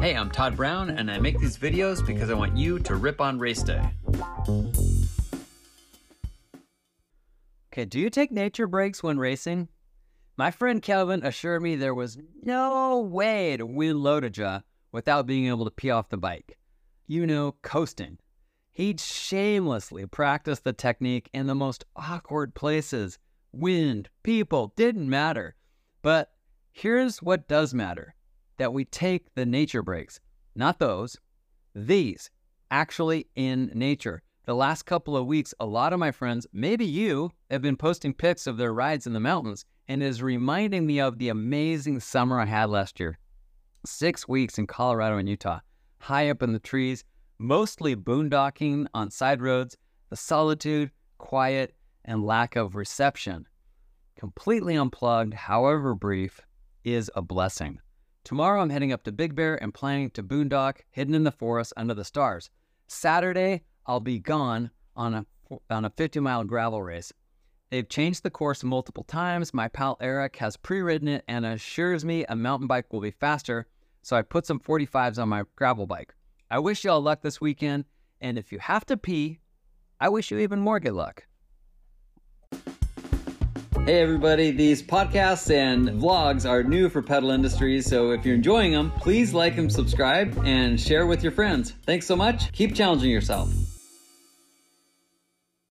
Hey, I'm Todd Brown, and I make these videos because I want you to rip on race day. Okay, do you take nature breaks when racing? My friend Kelvin assured me there was no way to win Lotoja without being able to pee off the bike. You know, coasting. He'd shamelessly practice the technique in the most awkward places. Wind, people, didn't matter. But here's what does matter that we take the nature breaks. Not those, these, actually in nature. The last couple of weeks, a lot of my friends, maybe you, have been posting pics of their rides in the mountains and is reminding me of the amazing summer I had last year. Six weeks in Colorado and Utah, high up in the trees, mostly boondocking on side roads, the solitude, quiet, and lack of reception. Completely unplugged, however brief, is a blessing. Tomorrow I'm heading up to Big Bear and planning to boondock hidden in the forest under the stars. Saturday, I'll be gone on a on a 50 mile gravel race. They've changed the course multiple times. My pal Eric has pre-ridden it and assures me a mountain bike will be faster, so I put some 45s on my gravel bike. I wish y'all luck this weekend, and if you have to pee, I wish you even more good luck. Hey everybody, these podcasts and vlogs are new for Pedal Industries, so if you're enjoying them, please like and subscribe and share with your friends. Thanks so much. Keep challenging yourself.